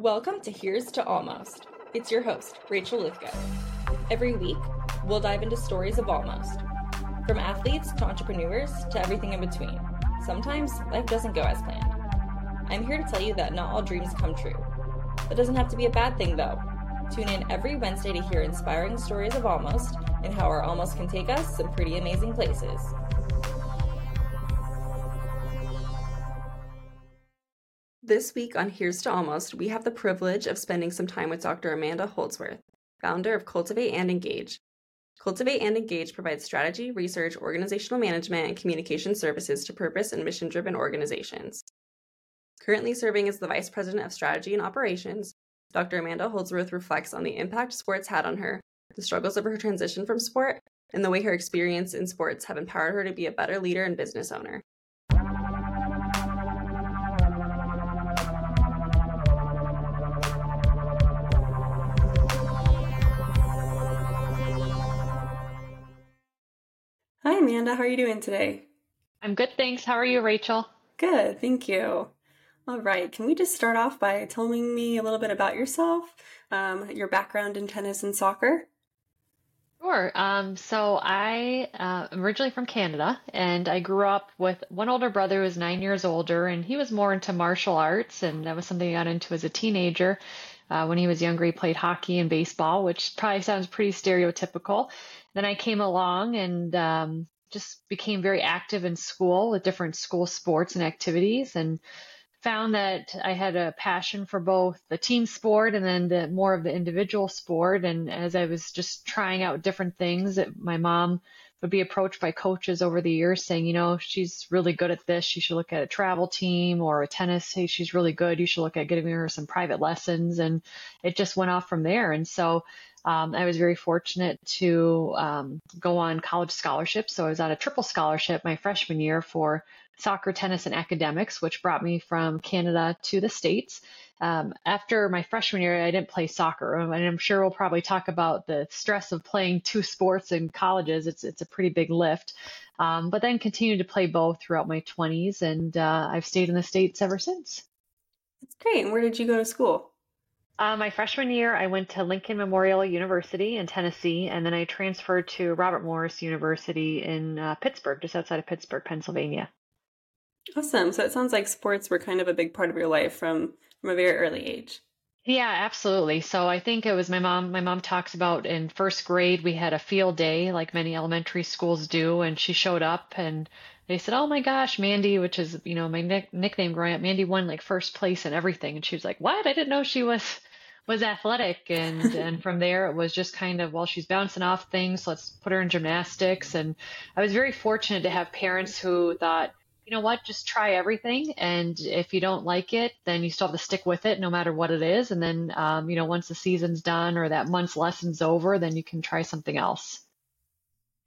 Welcome to Here's to Almost. It's your host, Rachel Lythgoe. Every week, we'll dive into stories of almost. From athletes to entrepreneurs to everything in between. Sometimes life doesn't go as planned. I'm here to tell you that not all dreams come true. That doesn't have to be a bad thing, though. Tune in every Wednesday to hear inspiring stories of almost and how our almost can take us some pretty amazing places. This week on Here's to Almost, we have the privilege of spending some time with Dr. Amanda Holdsworth, founder of Cultivate and Engage. Cultivate and Engage provides strategy, research, organizational management, and communication services to purpose and mission driven organizations. Currently serving as the Vice President of Strategy and Operations, Dr. Amanda Holdsworth reflects on the impact sports had on her, the struggles of her transition from sport, and the way her experience in sports have empowered her to be a better leader and business owner. Hi, Amanda. How are you doing today? I'm good, thanks. How are you, Rachel? Good, thank you. All right, can we just start off by telling me a little bit about yourself, um, your background in tennis and soccer? Sure. Um, so I uh, am originally from Canada, and I grew up with one older brother who was nine years older, and he was more into martial arts, and that was something I got into as a teenager. Uh, when he was younger, he played hockey and baseball, which probably sounds pretty stereotypical. Then I came along and um, just became very active in school with different school sports and activities and found that I had a passion for both the team sport and then the more of the individual sport. And as I was just trying out different things, my mom would be approached by coaches over the years saying, you know, she's really good at this. She should look at a travel team or a tennis. Hey, she's really good. You should look at giving her some private lessons. And it just went off from there. And so um, I was very fortunate to um, go on college scholarships. So I was on a triple scholarship my freshman year for soccer, tennis, and academics, which brought me from Canada to the States. Um, after my freshman year, I didn't play soccer, and I'm sure we'll probably talk about the stress of playing two sports in colleges. It's it's a pretty big lift, um, but then continued to play both throughout my 20s, and uh, I've stayed in the states ever since. That's great. And where did you go to school? Uh, my freshman year, I went to Lincoln Memorial University in Tennessee, and then I transferred to Robert Morris University in uh, Pittsburgh, just outside of Pittsburgh, Pennsylvania. Awesome. So it sounds like sports were kind of a big part of your life from from a very early age. Yeah, absolutely. So I think it was my mom. My mom talks about in first grade we had a field day, like many elementary schools do, and she showed up and they said, "Oh my gosh, Mandy," which is you know my nick- nickname growing up. Mandy won like first place in everything, and she was like, "What? I didn't know she was." Was athletic and and from there it was just kind of well she's bouncing off things let's put her in gymnastics and i was very fortunate to have parents who thought you know what just try everything and if you don't like it then you still have to stick with it no matter what it is and then um, you know once the season's done or that month's lesson's over then you can try something else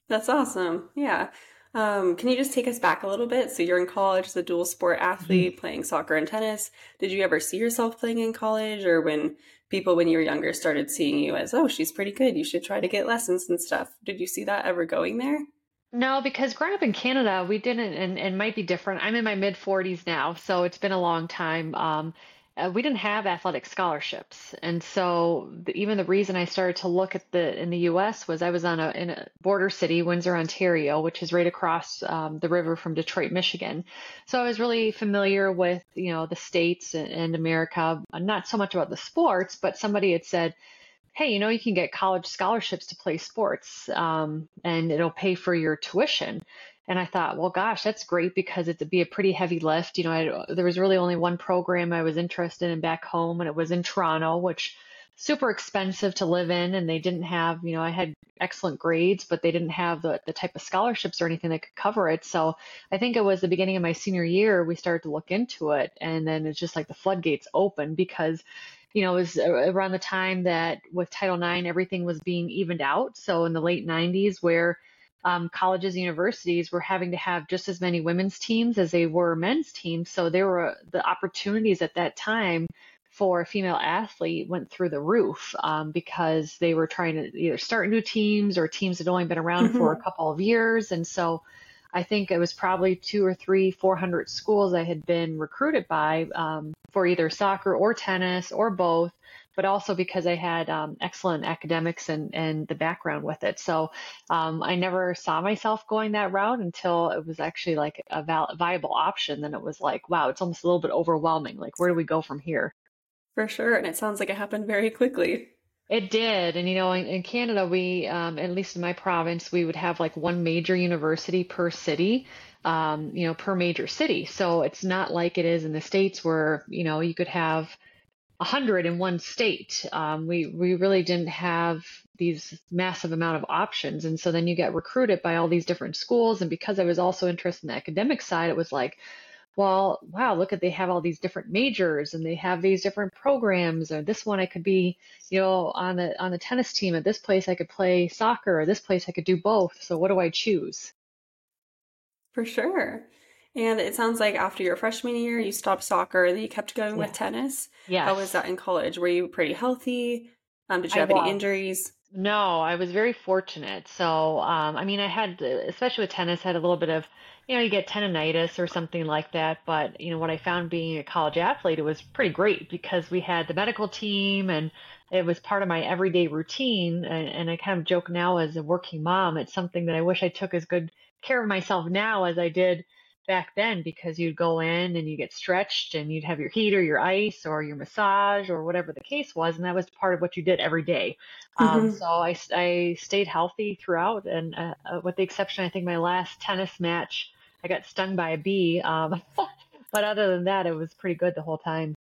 that's awesome yeah um, can you just take us back a little bit? So you're in college as a dual sport athlete, mm-hmm. playing soccer and tennis. Did you ever see yourself playing in college, or when people when you were younger started seeing you as, oh, she's pretty good, you should try to get lessons and stuff? Did you see that ever going there? No, because growing up in Canada, we didn't, and it might be different. I'm in my mid 40s now, so it's been a long time. Um, uh, we didn't have athletic scholarships, and so the, even the reason I started to look at the in the U.S. was I was on a in a border city, Windsor, Ontario, which is right across um, the river from Detroit, Michigan. So I was really familiar with you know the states and, and America, not so much about the sports, but somebody had said, "Hey, you know, you can get college scholarships to play sports, um, and it'll pay for your tuition." And I thought, well, gosh, that's great because it'd be a pretty heavy lift. You know, I, there was really only one program I was interested in back home, and it was in Toronto, which super expensive to live in. And they didn't have, you know, I had excellent grades, but they didn't have the, the type of scholarships or anything that could cover it. So I think it was the beginning of my senior year, we started to look into it. And then it's just like the floodgates open because you know, it was around the time that with Title IX, everything was being evened out. So in the late 90s, where um, colleges and universities were having to have just as many women's teams as they were men's teams. So there were the opportunities at that time for a female athlete went through the roof um, because they were trying to either start new teams or teams that had only been around mm-hmm. for a couple of years. And so I think it was probably two or three, 400 schools I had been recruited by um, for either soccer or tennis or both but also because I had um, excellent academics and, and the background with it. So um, I never saw myself going that route until it was actually like a val- viable option. Then it was like, wow, it's almost a little bit overwhelming. Like, where do we go from here? For sure. And it sounds like it happened very quickly. It did. And, you know, in, in Canada, we, um, at least in my province, we would have like one major university per city. Um, you know, per major city. So it's not like it is in the States where, you know, you could have 100 in one state. Um, we we really didn't have these massive amount of options, and so then you get recruited by all these different schools. And because I was also interested in the academic side, it was like, well, wow, look at they have all these different majors and they have these different programs. Or this one I could be, you know, on the on the tennis team. At this place I could play soccer. Or this place I could do both. So what do I choose? For sure. And it sounds like after your freshman year, you stopped soccer, then you kept going yeah. with tennis. Yeah. How was that in college? Were you pretty healthy? Um, did you have any injuries? No, I was very fortunate. So, um, I mean, I had, especially with tennis, had a little bit of, you know, you get tendonitis or something like that. But, you know, what I found being a college athlete, it was pretty great because we had the medical team and it was part of my everyday routine. And, and I kind of joke now as a working mom, it's something that I wish I took as good care of myself now as I did back then because you'd go in and you get stretched and you'd have your heat or your ice or your massage or whatever the case was and that was part of what you did every day um, mm-hmm. um, so I, I stayed healthy throughout and uh, uh, with the exception i think my last tennis match i got stung by a bee um, but other than that it was pretty good the whole time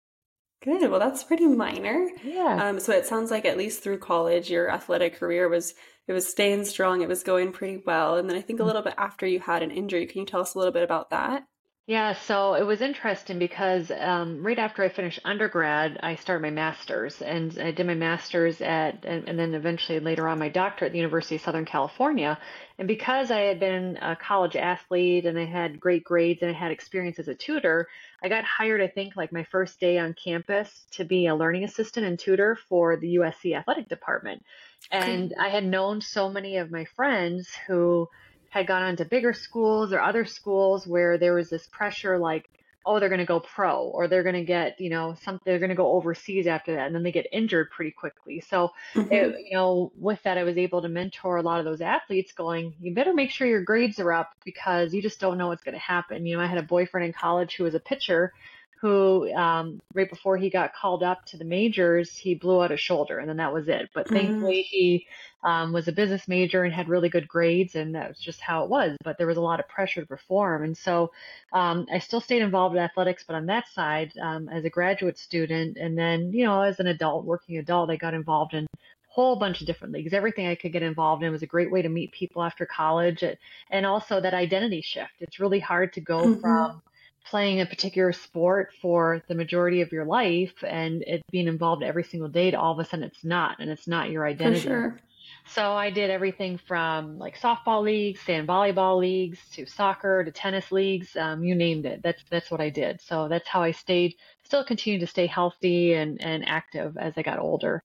Good. Well, that's pretty minor. Yeah. Um, so it sounds like at least through college, your athletic career was it was staying strong. It was going pretty well. And then I think a mm. little bit after you had an injury. Can you tell us a little bit about that? Yeah, so it was interesting because um, right after I finished undergrad, I started my master's, and I did my master's at, and, and, then eventually later on my doctorate at the University of Southern California. And because I had been a college athlete and I had great grades and I had experience as a tutor, I got hired, I think, like my first day on campus to be a learning assistant and tutor for the USC athletic department. And I had known so many of my friends who had gone on to bigger schools or other schools where there was this pressure like oh they're going to go pro or they're going to get you know something they're going to go overseas after that and then they get injured pretty quickly so mm-hmm. it, you know with that i was able to mentor a lot of those athletes going you better make sure your grades are up because you just don't know what's going to happen you know i had a boyfriend in college who was a pitcher who um, right before he got called up to the majors, he blew out his shoulder, and then that was it. But mm-hmm. thankfully, he um, was a business major and had really good grades, and that was just how it was. But there was a lot of pressure to perform, and so um, I still stayed involved in athletics, but on that side, um, as a graduate student, and then you know, as an adult, working adult, I got involved in whole bunch of different leagues. Everything I could get involved in was a great way to meet people after college, and also that identity shift. It's really hard to go mm-hmm. from playing a particular sport for the majority of your life and it being involved every single day to all of a sudden it's not and it's not your identity. For sure. So I did everything from like softball leagues, sand volleyball leagues, to soccer, to tennis leagues. Um, you named it. That's that's what I did. So that's how I stayed, still continued to stay healthy and and active as I got older.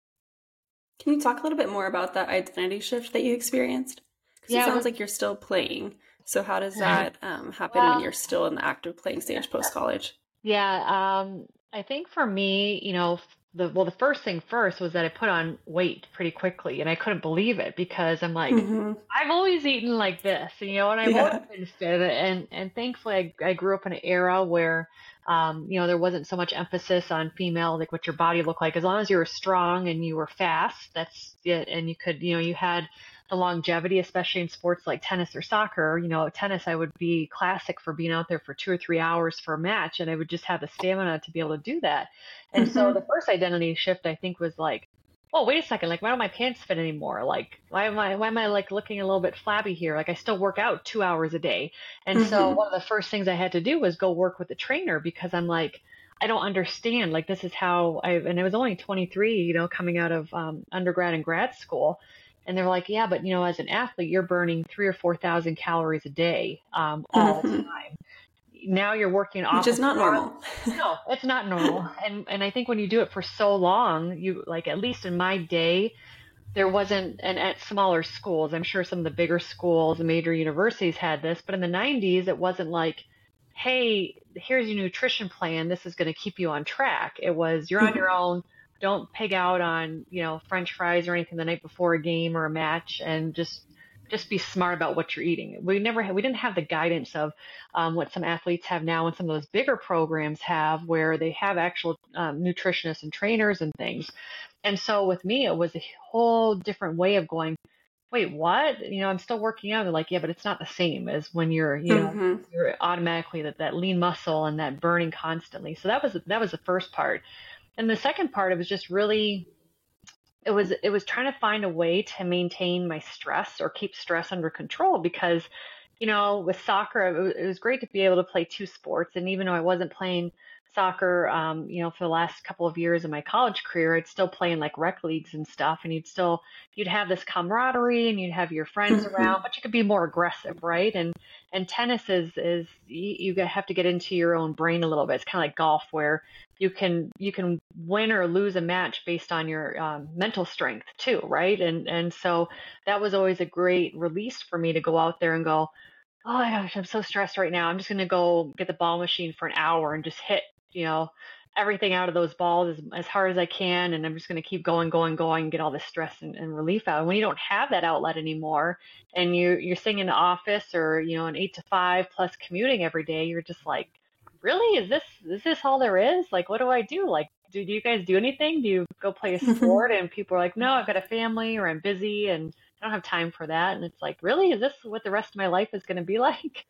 Can you talk a little bit more about that identity shift that you experienced? Because yeah, it sounds like you're still playing. So how does that um, happen well, when you're still in the act of playing stage post college? Yeah, um, I think for me, you know, the well, the first thing first was that I put on weight pretty quickly, and I couldn't believe it because I'm like, mm-hmm. I've always eaten like this, you know, and I've yeah. always been fit, and and thankfully I, I grew up in an era where, um, you know, there wasn't so much emphasis on female like what your body looked like. As long as you were strong and you were fast, that's it, and you could, you know, you had the longevity, especially in sports like tennis or soccer. You know, tennis, I would be classic for being out there for two or three hours for a match, and I would just have the stamina to be able to do that. And mm-hmm. so the first identity shift, I think, was like, oh, wait a second, like, why don't my pants fit anymore? Like, why am I, why am I like looking a little bit flabby here? Like, I still work out two hours a day. And mm-hmm. so one of the first things I had to do was go work with the trainer because I'm like, I don't understand. Like, this is how I, and I was only 23, you know, coming out of um, undergrad and grad school. And they're like, yeah, but you know, as an athlete, you're burning three or four thousand calories a day um, all the time. Now you're working off, which is not normal. no, it's not normal. And and I think when you do it for so long, you like at least in my day, there wasn't, and at smaller schools, I'm sure some of the bigger schools and major universities had this, but in the 90s, it wasn't like, hey, here's your nutrition plan. This is going to keep you on track. It was, you're on your own. Don't pig out on, you know, French fries or anything the night before a game or a match and just just be smart about what you're eating. We never had, we didn't have the guidance of um, what some athletes have now, and some of those bigger programs have, where they have actual um, nutritionists and trainers and things. And so with me, it was a whole different way of going. Wait, what? You know, I'm still working out. They're like, yeah, but it's not the same as when you're, you know, mm-hmm. you're automatically that that lean muscle and that burning constantly. So that was that was the first part, and the second part it was just really it was it was trying to find a way to maintain my stress or keep stress under control because you know with soccer it was great to be able to play two sports. And even though i wasn't playing soccer, um, you know, for the last couple of years of my college career, I'd still play in like rec leagues and stuff, and you'd still you'd have this camaraderie and you'd have your friends mm-hmm. around, but you could be more aggressive, right? And and tennis is is you, you have to get into your own brain a little bit. It's kind of like golf where you can you can win or lose a match based on your um, mental strength too, right? And and so that was always a great release for me to go out there and go oh my gosh, I'm so stressed right now. I'm just going to go get the ball machine for an hour and just hit you know, everything out of those balls as, as hard as I can. And I'm just going to keep going, going, going, get all this stress and, and, relief out. And when you don't have that outlet anymore and you, you're sitting in the office or, you know, an eight to five plus commuting every day, you're just like, really, is this, is this all there is? Like, what do I do? Like, do, do you guys do anything? Do you go play a sport? and people are like, no, I've got a family or I'm busy and I don't have time for that. And it's like, really, is this what the rest of my life is going to be like?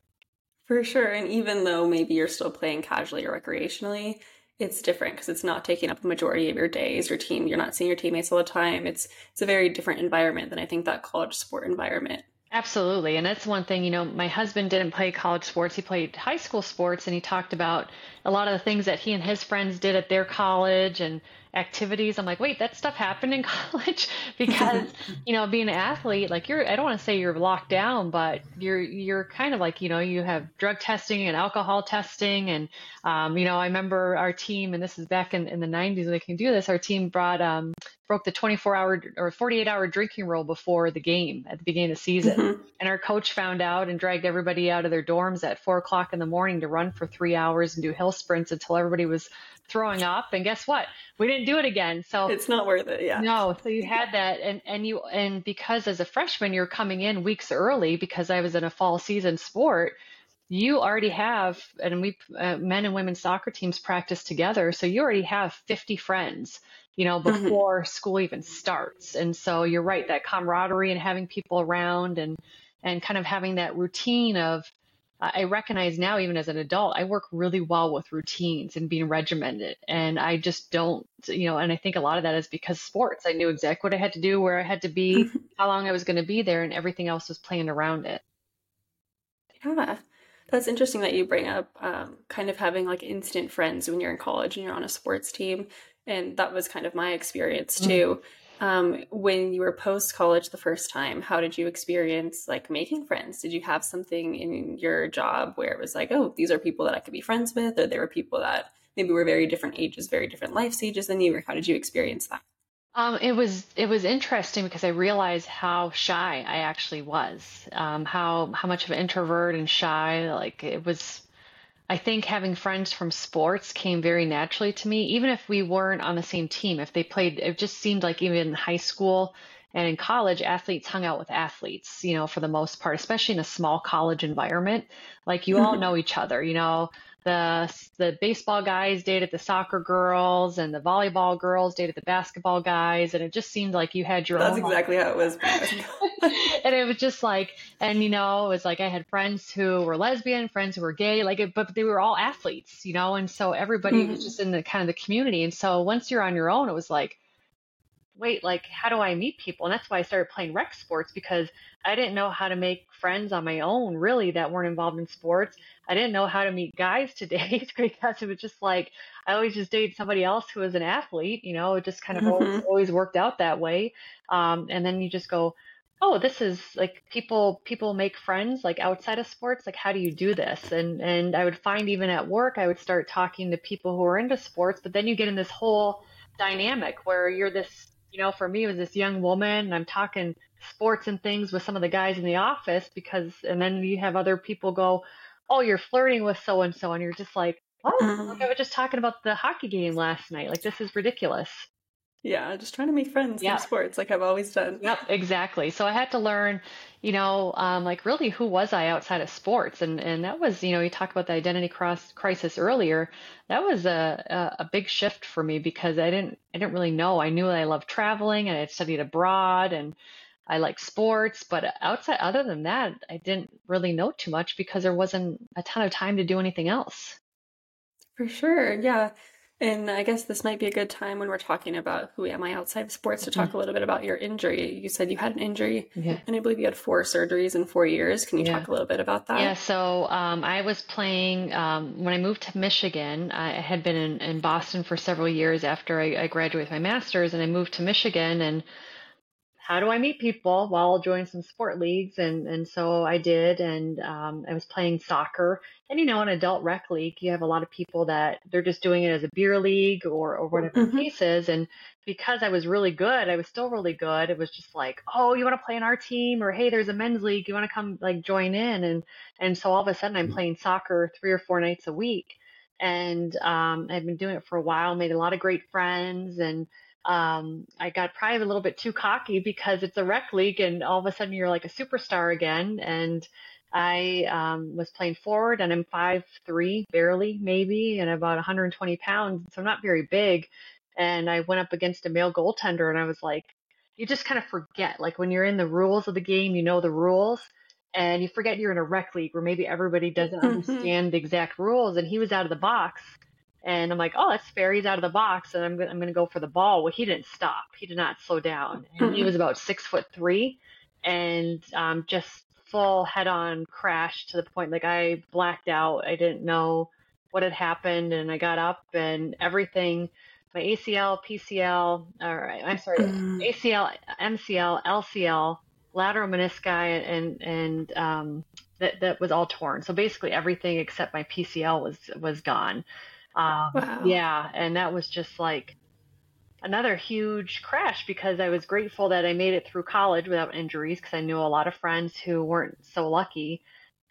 For sure. And even though maybe you're still playing casually or recreationally, it's different because it's not taking up a majority of your days, your team. You're not seeing your teammates all the time. It's it's a very different environment than I think that college sport environment. Absolutely. And that's one thing, you know, my husband didn't play college sports. He played high school sports and he talked about a lot of the things that he and his friends did at their college and activities. I'm like, wait, that stuff happened in college because, you know, being an athlete, like you're, I don't want to say you're locked down, but you're, you're kind of like, you know, you have drug testing and alcohol testing. And, um, you know, I remember our team, and this is back in, in the 90s when they can do this, our team brought, um, broke the 24 hour or 48 hour drinking rule before the game at the beginning of the season. Mm-hmm. And our coach found out and dragged everybody out of their dorms at four o'clock in the morning to run for three hours and do hill sprints until everybody was throwing up. And guess what? We didn't do it again. So it's not worth it. Yeah. No. So you had that. And, and you, and because as a freshman, you're coming in weeks early because I was in a fall season sport, you already have, and we, uh, men and women soccer teams practice together. So you already have 50 friends you know, mm-hmm. before mm-hmm. school even starts. And so you're right, that camaraderie and having people around and and kind of having that routine of I recognize now, even as an adult, I work really well with routines and being regimented. And I just don't, you know, and I think a lot of that is because sports. I knew exactly what I had to do, where I had to be, mm-hmm. how long I was going to be there, and everything else was planned around it. Yeah. That's interesting that you bring up um, kind of having like instant friends when you're in college and you're on a sports team. And that was kind of my experience too. Mm-hmm um, when you were post college the first time how did you experience like making friends did you have something in your job where it was like oh these are people that i could be friends with or there were people that maybe were very different ages very different life stages than you or how did you experience that um, it was it was interesting because I realized how shy I actually was, um, how how much of an introvert and shy. Like it was I think having friends from sports came very naturally to me, even if we weren't on the same team. If they played, it just seemed like even in high school and in college, athletes hung out with athletes, you know, for the most part, especially in a small college environment. Like you all know each other, you know, the the baseball guys dated the soccer girls and the volleyball girls dated the basketball guys and it just seemed like you had your That's own exactly how it was. and it was just like and you know, it was like I had friends who were lesbian, friends who were gay, like it, but they were all athletes, you know, and so everybody mm-hmm. was just in the kind of the community. And so once you're on your own, it was like wait, like, how do I meet people? And that's why I started playing rec sports because I didn't know how to make friends on my own, really, that weren't involved in sports. I didn't know how to meet guys to date because it was just like I always just dated somebody else who was an athlete. You know, it just kind of mm-hmm. always, always, worked out that way. Um, and then you just go, oh, this is like people people make friends like outside of sports. Like, how do you do this? And and I would find even at work, I would start talking to people who are into sports, but then you get in this whole dynamic where you're this you know, for me, it was this young woman, and I'm talking sports and things with some of the guys in the office because, and then you have other people go, "Oh, you're flirting with so and so," and you're just like, "Oh, like I was just talking about the hockey game last night. Like this is ridiculous." Yeah, just trying to make friends in sports like I've always done. Yep, exactly. So I had to learn, you know, um, like really who was I outside of sports? And and that was, you know, you talked about the identity cross crisis earlier. That was a, a, a big shift for me because I didn't I didn't really know. I knew I loved traveling and I studied abroad and I like sports, but outside other than that, I didn't really know too much because there wasn't a ton of time to do anything else. For sure. Yeah. And I guess this might be a good time when we're talking about who am I outside of sports to talk mm-hmm. a little bit about your injury. You said you had an injury, yeah. and I believe you had four surgeries in four years. Can you yeah. talk a little bit about that? Yeah, so um, I was playing um, when I moved to Michigan. I had been in, in Boston for several years after I, I graduated with my master's, and I moved to Michigan and how do I meet people? Well, I'll join some sport leagues. And, and so I did. And um, I was playing soccer. And, you know, in adult rec league, you have a lot of people that they're just doing it as a beer league or, or whatever mm-hmm. the case is. And because I was really good, I was still really good. It was just like, oh, you want to play in our team? Or, hey, there's a men's league. You want to come like join in? And, and so all of a sudden I'm mm-hmm. playing soccer three or four nights a week. And um, I've been doing it for a while, made a lot of great friends and, um, I got probably a little bit too cocky because it's a rec league and all of a sudden you're like a superstar again. And I um, was playing forward and I'm five three barely maybe and about 120 pounds, so I'm not very big. And I went up against a male goaltender and I was like, you just kind of forget like when you're in the rules of the game, you know the rules. And you forget you're in a rec league where maybe everybody doesn't mm-hmm. understand the exact rules. And he was out of the box and I'm like, oh, that's fair. He's out of the box, and I'm gonna, I'm going to go for the ball. Well, he didn't stop. He did not slow down. And he was about six foot three, and um, just full head-on crash to the point like I blacked out. I didn't know what had happened, and I got up, and everything. My ACL, PCL, or I'm sorry, ACL, MCL, LCL, lateral menisci, and and um, that that was all torn. So basically, everything except my PCL was was gone. Um, wow. Yeah, and that was just like another huge crash because I was grateful that I made it through college without injuries because I knew a lot of friends who weren't so lucky.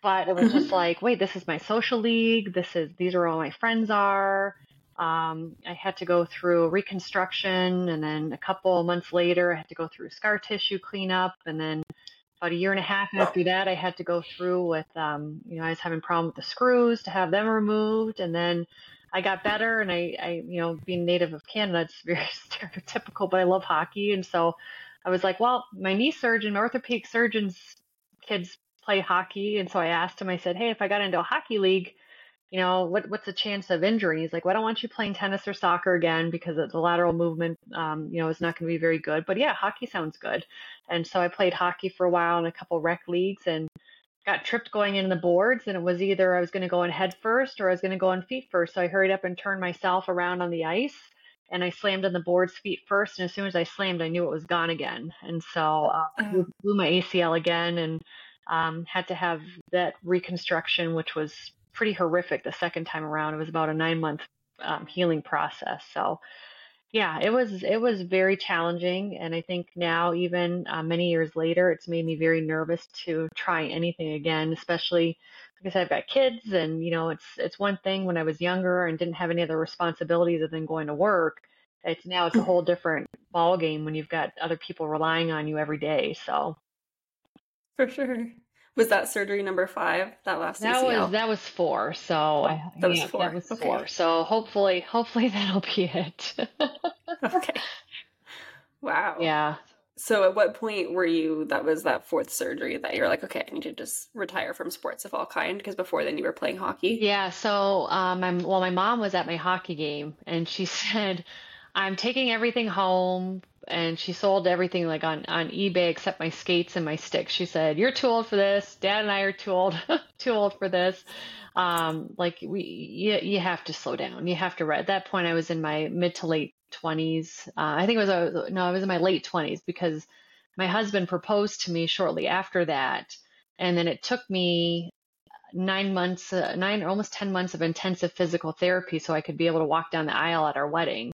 But it was just mm-hmm. like, wait, this is my social league. This is these are all my friends are. Um, I had to go through reconstruction, and then a couple months later, I had to go through scar tissue cleanup, and then about a year and a half after that, I had to go through with, um, you know, I was having problem with the screws to have them removed, and then I got better and I, I, you know, being native of Canada, it's very stereotypical, but I love hockey. And so I was like, well, my knee surgeon, orthopedic surgeons, kids play hockey. And so I asked him, I said, hey, if I got into a hockey league, you know, what, what's the chance of injury? He's like, well, I don't want you playing tennis or soccer again because the lateral movement, um, you know, is not going to be very good. But yeah, hockey sounds good. And so I played hockey for a while in a couple rec leagues and got tripped going in the boards and it was either I was going to go in head first or I was going to go on feet first. So I hurried up and turned myself around on the ice and I slammed on the boards feet first. And as soon as I slammed, I knew it was gone again. And so uh, I uh-huh. blew my ACL again and um, had to have that reconstruction, which was pretty horrific the second time around. It was about a nine month um, healing process. So yeah, it was it was very challenging, and I think now, even uh, many years later, it's made me very nervous to try anything again. Especially because I've got kids, and you know, it's it's one thing when I was younger and didn't have any other responsibilities other than going to work. It's now it's a whole different ball game when you've got other people relying on you every day. So, for sure. Was that surgery number five? That last that ACL? was that was four. So I, that was yeah, four. That was okay. four. So hopefully, hopefully that'll be it. okay. Wow. Yeah. So at what point were you? That was that fourth surgery that you're like, okay, I need to just retire from sports of all kind because before then you were playing hockey. Yeah. So um, my well, my mom was at my hockey game and she said, "I'm taking everything home and she sold everything like on on eBay except my skates and my sticks. She said, "You're too old for this. Dad and I are too old too old for this. Um, like we you, you have to slow down. You have to At that point, I was in my mid to late 20s. Uh, I think it was a, no, I was in my late 20s because my husband proposed to me shortly after that, and then it took me nine months, uh, nine almost 10 months of intensive physical therapy so I could be able to walk down the aisle at our wedding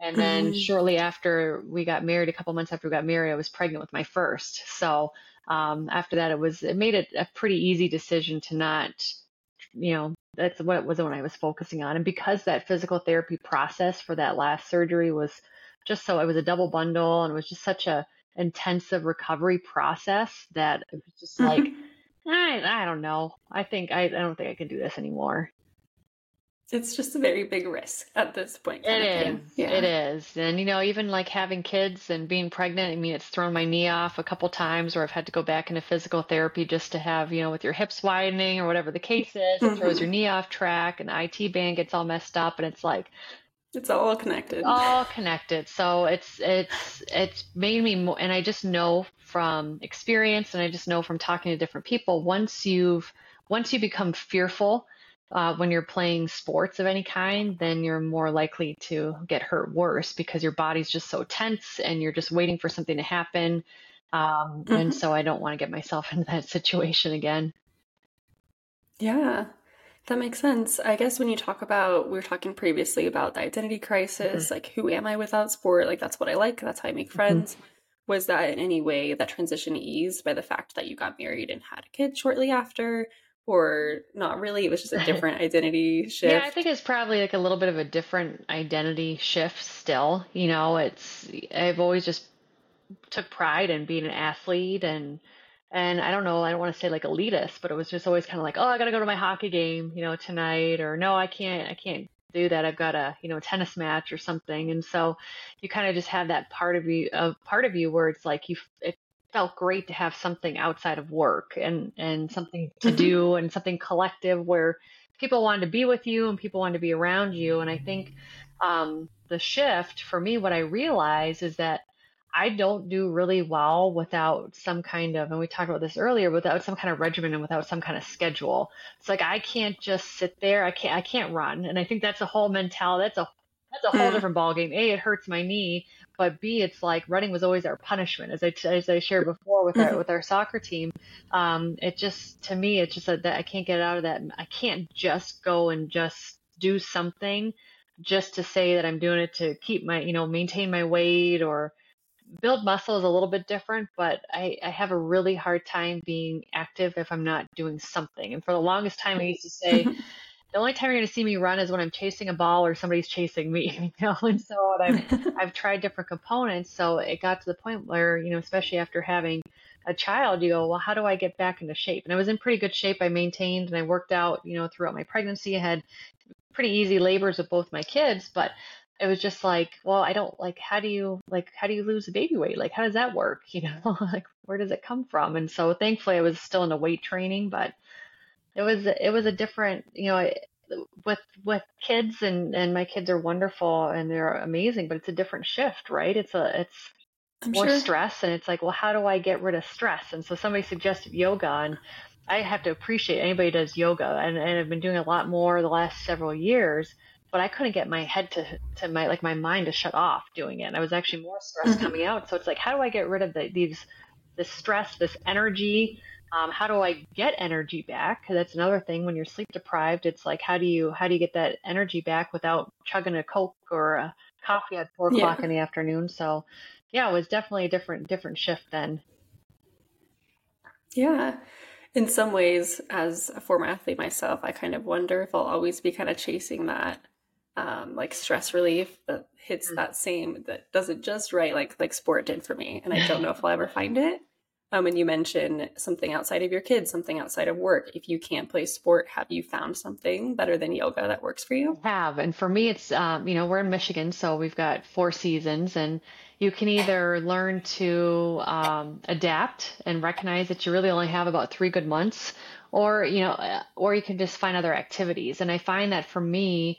And then mm-hmm. shortly after we got married, a couple months after we got married, I was pregnant with my first. So um, after that, it was it made it a pretty easy decision to not, you know, that's what it was when I was focusing on. And because that physical therapy process for that last surgery was just so it was a double bundle and it was just such a intensive recovery process that it was just like mm-hmm. I I don't know. I think I, I don't think I can do this anymore. It's just a very big risk at this point. It is. Yeah. It is. And, you know, even like having kids and being pregnant, I mean, it's thrown my knee off a couple times or I've had to go back into physical therapy just to have, you know, with your hips widening or whatever the case is, it mm-hmm. throws your knee off track and the IT band gets all messed up. And it's like, it's all connected. All connected. So it's it's it's made me more, and I just know from experience, and I just know from talking to different people. Once you've once you become fearful uh, when you're playing sports of any kind, then you're more likely to get hurt worse because your body's just so tense and you're just waiting for something to happen. Um, mm-hmm. And so I don't want to get myself into that situation again. Yeah, that makes sense. I guess when you talk about, we were talking previously about the identity crisis, mm-hmm. like who am I without sport? Like that's what I like, that's how I make mm-hmm. friends. Mm-hmm. Was that in any way that transition eased by the fact that you got married and had a kid shortly after? Or not really? It was just a different identity shift. Yeah, I think it's probably like a little bit of a different identity shift still. You know, it's, I've always just took pride in being an athlete and, and I don't know, I don't want to say like elitist, but it was just always kind of like, oh, I got to go to my hockey game, you know, tonight, or no, I can't, I can't do that. I've got a, you know, tennis match or something. And so you kind of just have that part of you, a part of you where it's like you, it felt great to have something outside of work and, and something to do and something collective where people wanted to be with you and people wanted to be around you. And I think, um, the shift for me, what I realized is that I don't do really well without some kind of, and we talked about this earlier, without some kind of regimen and without some kind of schedule. It's like I can't just sit there. I can't. I can't run. And I think that's a whole mentality. That's a that's a whole mm. different ballgame. A, it hurts my knee, but B, it's like running was always our punishment, as I as I shared before with our mm-hmm. with our soccer team. Um, it just to me, it's just that, that I can't get out of that. I can't just go and just do something just to say that I'm doing it to keep my you know maintain my weight or build muscle is a little bit different, but I, I have a really hard time being active if I'm not doing something. And for the longest time, I used to say, the only time you're going to see me run is when I'm chasing a ball or somebody's chasing me, you know. And so I've I've tried different components. So it got to the point where, you know, especially after having a child, you go, well, how do I get back into shape? And I was in pretty good shape. I maintained and I worked out, you know, throughout my pregnancy. I had pretty easy labors with both my kids, but it was just like, well, I don't like how do you like how do you lose the baby weight? Like how does that work? You know, like where does it come from? And so thankfully I was still in the weight training, but it was it was a different, you know, with with kids and and my kids are wonderful and they're amazing, but it's a different shift, right? It's a it's I'm more sure. stress and it's like, well, how do I get rid of stress? And so somebody suggested yoga and I have to appreciate anybody does yoga and, and I've been doing a lot more the last several years but I couldn't get my head to to my like my mind to shut off doing it. And I was actually more stressed mm-hmm. coming out. So it's like, how do I get rid of the, these this stress, this energy? Um, how do I get energy back? Because that's another thing when you're sleep deprived. It's like, how do you how do you get that energy back without chugging a coke or a coffee at four o'clock yeah. in the afternoon? So, yeah, it was definitely a different different shift then. Yeah in some ways, as a former athlete myself, I kind of wonder if I'll always be kind of chasing that um, like stress relief that hits mm. that same that does it just right like like sport did for me and i don't know if i'll ever find it um, and you mentioned something outside of your kids something outside of work if you can't play sport have you found something better than yoga that works for you I have and for me it's um, you know we're in michigan so we've got four seasons and you can either learn to um, adapt and recognize that you really only have about three good months or you know uh, or you can just find other activities and i find that for me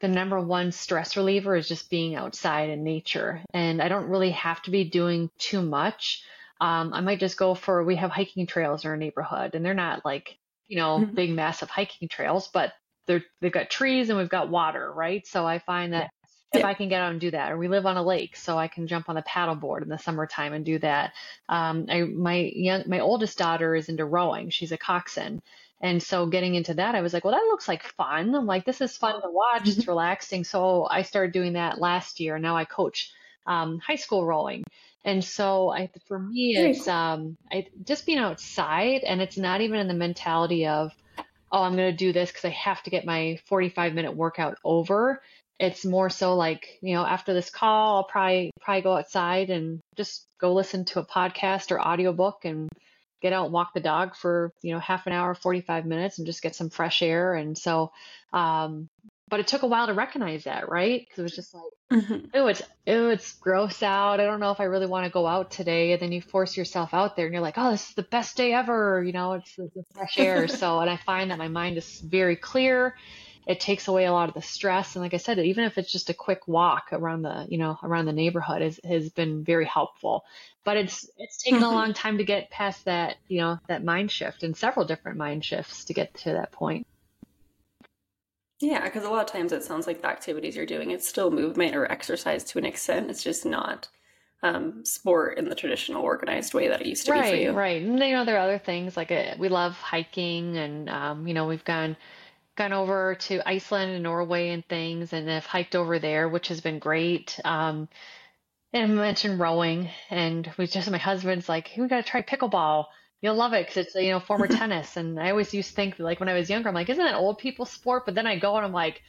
the number one stress reliever is just being outside in nature. And I don't really have to be doing too much. Um, I might just go for, we have hiking trails in our neighborhood and they're not like, you know, mm-hmm. big, massive hiking trails, but they're, they've got trees and we've got water, right? So I find that if I can get out and do that. Or we live on a lake, so I can jump on the paddleboard in the summertime and do that. Um, I, my young, my oldest daughter is into rowing. She's a coxswain. And so getting into that, I was like, well, that looks like fun. I'm like, this is fun to watch. It's mm-hmm. relaxing. So I started doing that last year. Now I coach um, high school rowing. And so I, for me, it's um, I, just being outside, and it's not even in the mentality of, oh, I'm going to do this because I have to get my 45 minute workout over. It's more so like, you know, after this call, I'll probably probably go outside and just go listen to a podcast or audiobook and get out and walk the dog for you know half an hour 45 minutes and just get some fresh air and so um but it took a while to recognize that right because it was just like mm-hmm. oh it's oh it's gross out. I don't know if i really want to go out today and then you force yourself out there and you're like oh this is the best day ever you know it's the, fresh air. So and i find that my mind is very clear. It takes away a lot of the stress and like i said even if it's just a quick walk around the you know around the neighborhood is, has been very helpful. But it's it's taken a mm-hmm. long time to get past that you know that mind shift and several different mind shifts to get to that point yeah because a lot of times it sounds like the activities you're doing it's still movement or exercise to an extent it's just not um, sport in the traditional organized way that it used to right, be for you right and you know there are other things like uh, we love hiking and um, you know we've gone gone over to Iceland and Norway and things and have hiked over there, which has been great. Um, and I mentioned rowing, and we just my husband's like, hey, we got to try pickleball. You'll love it because it's you know former tennis. And I always used to think like when I was younger, I'm like, isn't that old people sport? But then I go and I'm like,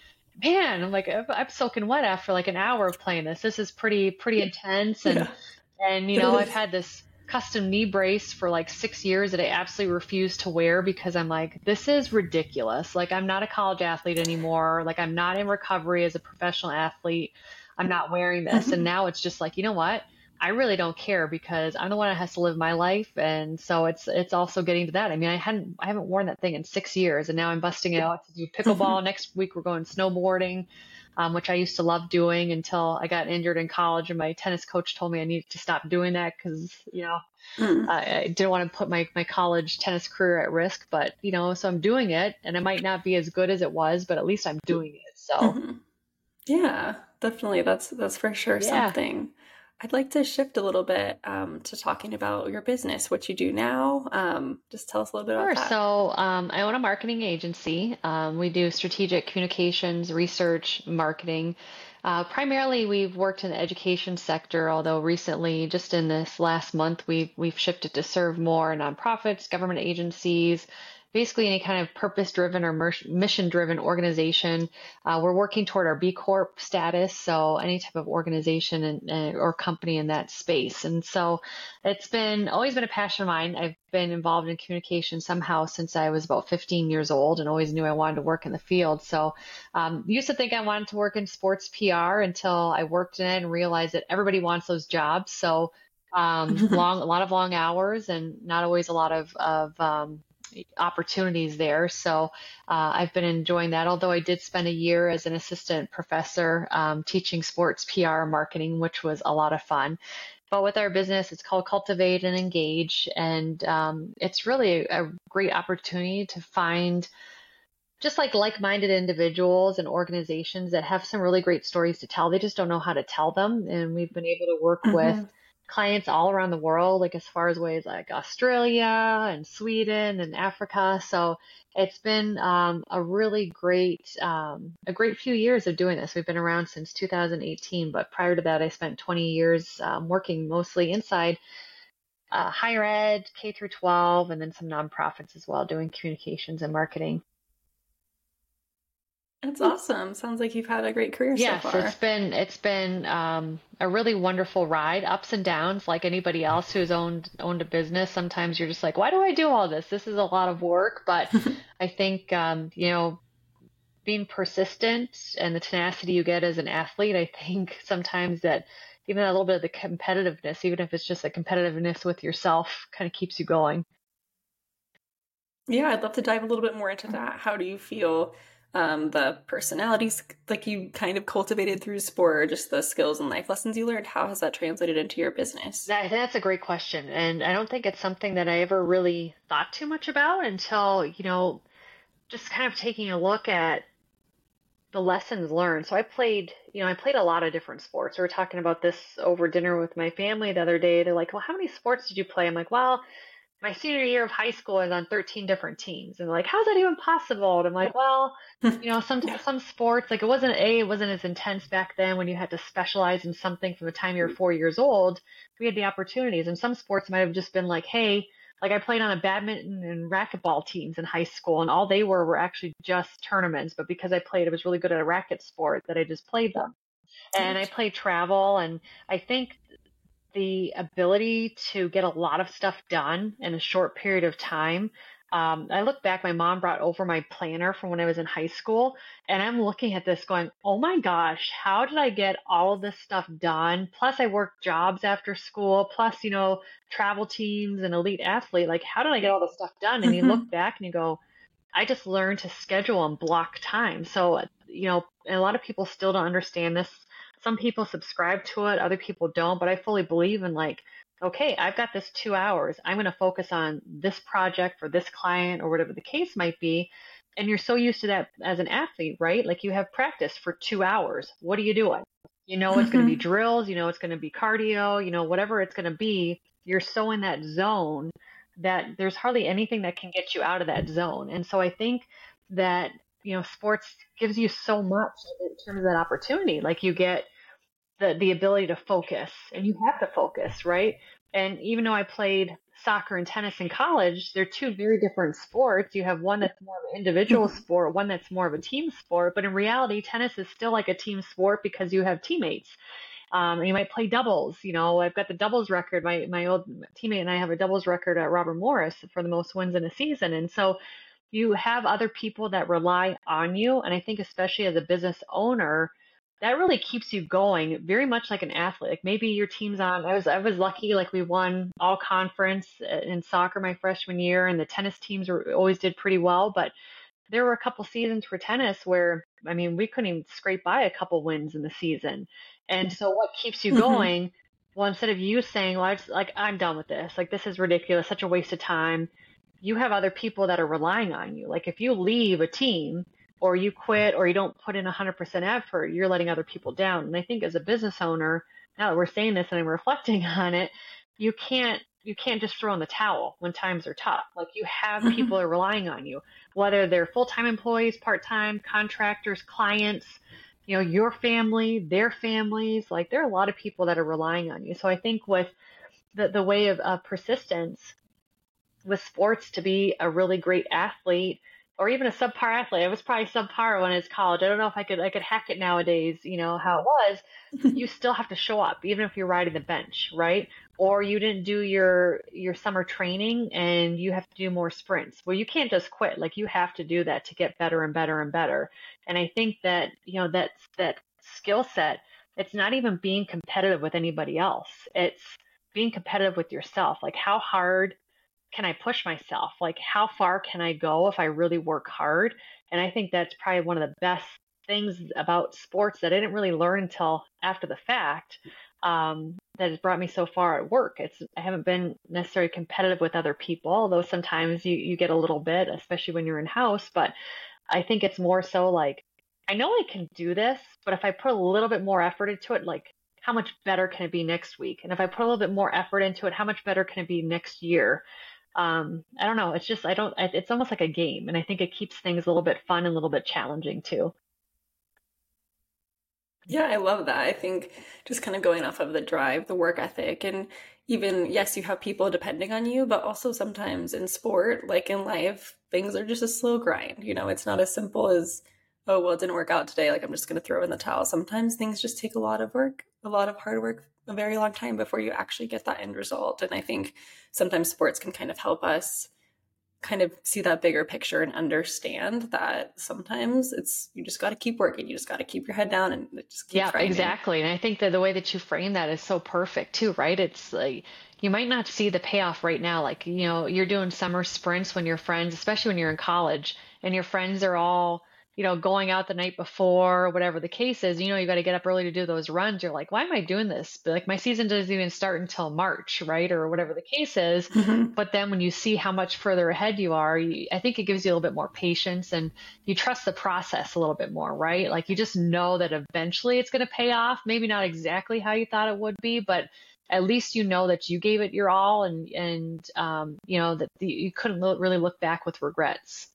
man, I'm like I'm soaking wet after like an hour of playing this. This is pretty pretty intense, and yeah. and you know I've had this custom knee brace for like six years that I absolutely refuse to wear because I'm like, this is ridiculous. Like, I'm not a college athlete anymore. Like, I'm not in recovery as a professional athlete. I'm not wearing this. and now it's just like, you know what? I really don't care because I'm the one that has to live my life, and so it's it's also getting to that. I mean, I hadn't I haven't worn that thing in six years, and now I'm busting it out to do pickleball. Next week we're going snowboarding um, which I used to love doing until I got injured in college. And my tennis coach told me I needed to stop doing that because, you know, mm. I, I didn't want to put my, my college tennis career at risk. But, you know, so I'm doing it and it might not be as good as it was, but at least I'm doing it. So, mm-hmm. yeah, definitely. That's, that's for sure yeah. something. I'd like to shift a little bit um, to talking about your business, what you do now. Um, just tell us a little bit sure. about that. So, um, I own a marketing agency. Um, we do strategic communications, research, marketing. Uh, primarily, we've worked in the education sector, although recently, just in this last month, we've we've shifted to serve more nonprofits, government agencies, basically any kind of purpose driven or mission driven organization. Uh, we're working toward our B Corp status, so any type of organization and, uh, or company in that space. And so it's been always been a passion of mine. I've been involved in communication somehow since I was about 15 years old and always knew I wanted to work in the field. So um, used to think I wanted to work in sports PR until I worked in it and realized that everybody wants those jobs. So um, long, a lot of long hours and not always a lot of, of um, opportunities there. So uh, I've been enjoying that. Although I did spend a year as an assistant professor um, teaching sports PR marketing, which was a lot of fun. But with our business, it's called Cultivate and Engage, and um, it's really a, a great opportunity to find just like like-minded individuals and organizations that have some really great stories to tell. They just don't know how to tell them, and we've been able to work mm-hmm. with clients all around the world, like as far as ways like Australia and Sweden and Africa. So it's been um, a really great, um, a great few years of doing this. We've been around since 2018, but prior to that, I spent 20 years um, working mostly inside uh, higher ed, K through 12, and then some nonprofits as well, doing communications and marketing. That's awesome. Sounds like you've had a great career yes, so far. it's been it's been um, a really wonderful ride, ups and downs, like anybody else who's owned owned a business. Sometimes you're just like, why do I do all this? This is a lot of work, but I think um, you know, being persistent and the tenacity you get as an athlete, I think sometimes that even a little bit of the competitiveness, even if it's just a competitiveness with yourself, kind of keeps you going. Yeah, I'd love to dive a little bit more into that. How do you feel? Um, the personalities like you kind of cultivated through sport or just the skills and life lessons you learned how has that translated into your business that, that's a great question and i don't think it's something that i ever really thought too much about until you know just kind of taking a look at the lessons learned. So I played, you know, I played a lot of different sports. We were talking about this over dinner with my family the other day. They're like, "Well, how many sports did you play?" I'm like, "Well, my senior year of high school, I was on 13 different teams." And like, "How's that even possible?" And I'm like, "Well, you know, some some sports like it wasn't a it wasn't as intense back then when you had to specialize in something from the time you were mm. four years old. We had the opportunities, and some sports might have just been like, hey." like I played on a badminton and racquetball teams in high school, and all they were were actually just tournaments. But because I played, I was really good at a racket sport that I just played them. And I played travel, and I think the ability to get a lot of stuff done in a short period of time um, I look back, my mom brought over my planner from when I was in high school, and I'm looking at this going, oh my gosh, how did I get all of this stuff done? Plus, I work jobs after school, plus, you know, travel teams and elite athlete. Like, how did I get all this stuff done? And you look back and you go, I just learned to schedule and block time. So, you know, a lot of people still don't understand this. Some people subscribe to it, other people don't, but I fully believe in like, okay, I've got this two hours. I'm going to focus on this project for this client or whatever the case might be. And you're so used to that as an athlete, right? Like you have practice for two hours. What are you doing? You know, it's going to be mm-hmm. drills, you know, it's going to be cardio, you know, whatever it's going to be. You're so in that zone that there's hardly anything that can get you out of that zone. And so I think that, you know, sports gives you so much in terms of that opportunity. Like you get, the the ability to focus and you have to focus right? And even though i played soccer and tennis in college they're two very different sports. You have one that's more of an individual sport one that's more of a team sport. But in reality tennis is still like a team sport because you have teammates. Um, and you might play doubles you know? I've got the doubles record. My my old teammate and i have a doubles record at robert morris for the most wins in a season. And so you have other people that rely on you and i think especially as a business owner that really keeps you going very much like an athlete like maybe your team's on i was i was lucky like we won all conference uh, in soccer my freshman year and the tennis teams were always did pretty well but there were a couple seasons for tennis where i mean we couldn't even scrape by a couple wins in the season and so what keeps you mm-hmm. going mm-hmm. well instead of you saying well I just, like i'm done with this like this is ridiculous such a waste of time you have other people that are relying on you like if you leave a team or you quit or you don't put in 100% effort, you're letting other people down. And I think as a business owner, now that we're saying this and I'm reflecting on it, you can't you can't just throw in the towel when times are tough. Like you have mm-hmm. people are relying on you, whether they're full-time employees, part-time, contractors, clients, you know, your family, their families, like there are a lot of people that are relying on you. So I think with the, the way of, of persistence with sports to be a really great athlete, or even a subpar athlete. I was probably subpar when I was college. I don't know if I could I could hack it nowadays, you know, how it was. you still have to show up, even if you're riding the bench, right? Or you didn't do your your summer training and you have to do more sprints. Well, you can't just quit. Like you have to do that to get better and better and better. And I think that, you know, that's that skill set, it's not even being competitive with anybody else. It's being competitive with yourself. Like how hard can I push myself? Like, how far can I go if I really work hard? And I think that's probably one of the best things about sports that I didn't really learn until after the fact um, that has brought me so far at work. It's I haven't been necessarily competitive with other people, although sometimes you, you get a little bit, especially when you're in house. But I think it's more so like, I know I can do this, but if I put a little bit more effort into it, like how much better can it be next week? And if I put a little bit more effort into it, how much better can it be next year? Um, I don't know. It's just I don't. It's almost like a game, and I think it keeps things a little bit fun and a little bit challenging too. Yeah, I love that. I think just kind of going off of the drive, the work ethic, and even yes, you have people depending on you, but also sometimes in sport, like in life, things are just a slow grind. You know, it's not as simple as oh well, it didn't work out today. Like I'm just going to throw in the towel. Sometimes things just take a lot of work, a lot of hard work a very long time before you actually get that end result. And I think sometimes sports can kind of help us kind of see that bigger picture and understand that sometimes it's you just got to keep working. You just got to keep your head down and just keep yeah exactly. And i think that the way that you frame that is so perfect too right? It's like you might not see the payoff right now. Like you know you're doing summer sprints when your friends especially when you're in college and your friends are all you know, going out the night before, whatever the case is, you know, you got to get up early to do those runs. You're like, why am I doing this? But like my season doesn't even start until March, right? Or whatever the case is. Mm-hmm. But then when you see how much further ahead you are, you, I think it gives you a little bit more patience and you trust the process a little bit more, right? Like you just know that eventually it's going to pay off. Maybe not exactly how you thought it would be, but at least you know that you gave it your all and, and, um, you know, that the, you couldn't lo- really look back with regrets.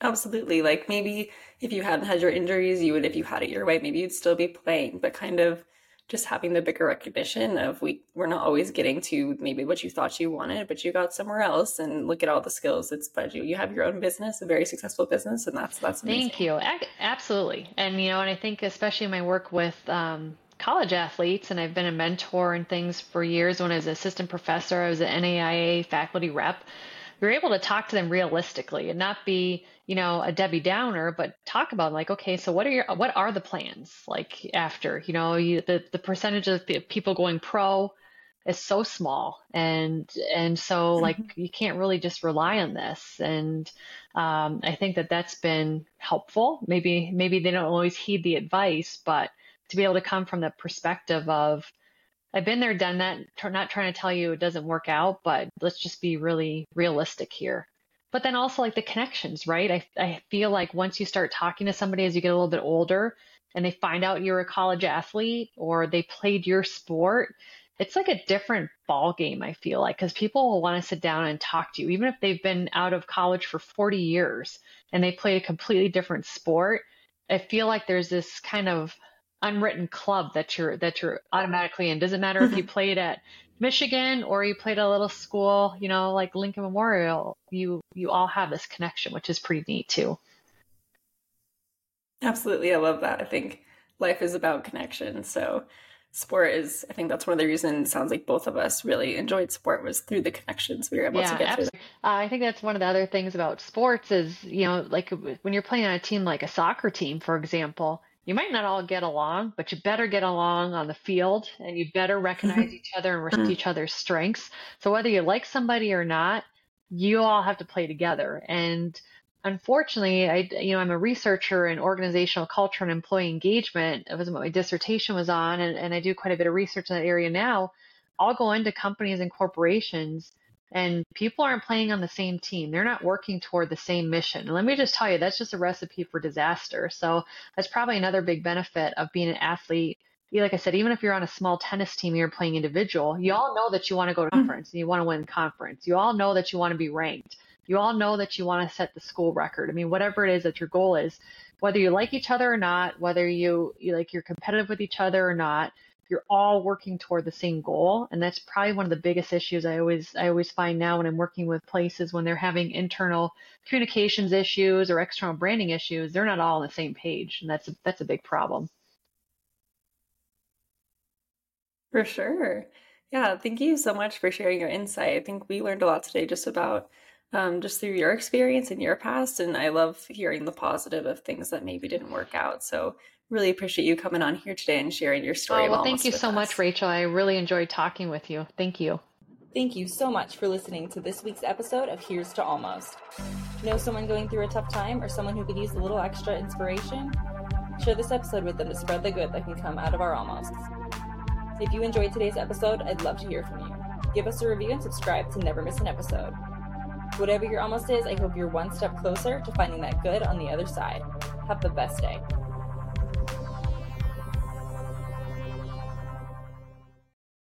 Absolutely. Like maybe if you hadn't had your injuries, you would, if you had it your way, maybe you'd still be playing, but kind of just having the bigger recognition of we we're not always getting to maybe what you thought you wanted, but you got somewhere else and look at all the skills that's but you. You have your own business, a very successful business, and that's that's amazing. Thank you. Absolutely. And you know, and I think especially my work with um, college athletes, and I've been a mentor and things for years. When I was an assistant professor, I was an NAIA faculty rep. We were able to talk to them realistically and not be you know a debbie downer but talk about like okay so what are your what are the plans like after you know you, the the percentage of people going pro is so small and and so mm-hmm. like you can't really just rely on this and um, i think that that's been helpful maybe maybe they don't always heed the advice but to be able to come from the perspective of I've been there, done that. Not trying to tell you it doesn't work out, but let's just be really realistic here but then also like the connections, right? I, I feel like once you start talking to somebody as you get a little bit older and they find out you're a college athlete or they played your sport, it's like a different ball game, I feel like, because people will want to sit down and talk to you, even if they've been out of college for 40 years and they played a completely different sport. I feel like there's this kind of unwritten club that you're that you're automatically in. Doesn't matter if you played at Michigan or you played a little school, you know, like Lincoln Memorial, you you all have this connection, which is pretty neat too. Absolutely, I love that. I think life is about connection. So sport is I think that's one of the reasons sounds like both of us really enjoyed sport was through the connections we were able yeah, to get absolutely. through. Uh, I think that's one of the other things about sports is, you know, like when you're playing on a team like a soccer team, for example, you might not all get along, but you better get along on the field and you better recognize each other and respect mm-hmm. each other's strengths. So whether you like somebody or not, you all have to play together. And unfortunately, I you know I'm a researcher in organizational culture and employee engagement. It was what my dissertation was on, and, and I do quite a bit of research in that area now. I'll go into companies and corporations and people aren't playing on the same team. They're not working toward the same mission. And let me just tell you, that's just a recipe for disaster. So that's probably another big benefit of being an athlete. Like I said, even if you're on a small tennis team, you're playing individual, you all know that you want to go to mm-hmm. conference and you want to win conference. You all know that you want to be ranked. You all know that you want to set the school record. I mean, whatever it is that your goal is, whether you like each other or not, whether you, you like you're competitive with each other or not, you're all working toward the same goal and that's probably one of the biggest issues i always i always find now when i'm working with places when they're having internal communications issues or external branding issues they're not all on the same page and that's a, that's a big problem. For sure. Yeah thank you so much for sharing your insight. I think we learned a lot today just about um, just through your experience and your past and i love hearing the positive of things that maybe didn't work out. So really appreciate you coming on here today and sharing your story. Oh, well, thank you so us. much, Rachel. I really enjoyed talking with you. Thank you. Thank you so much for listening to this week's episode of Here's to Almost. Know someone going through a tough time or someone who could use a little extra inspiration? Share this episode with them to spread the good that can come out of our almost. If you enjoyed today's episode, I'd love to hear from you. Give us a review and subscribe to never miss an episode. Whatever your almost is, I hope you're one step closer to finding that good on the other side. Have the best day.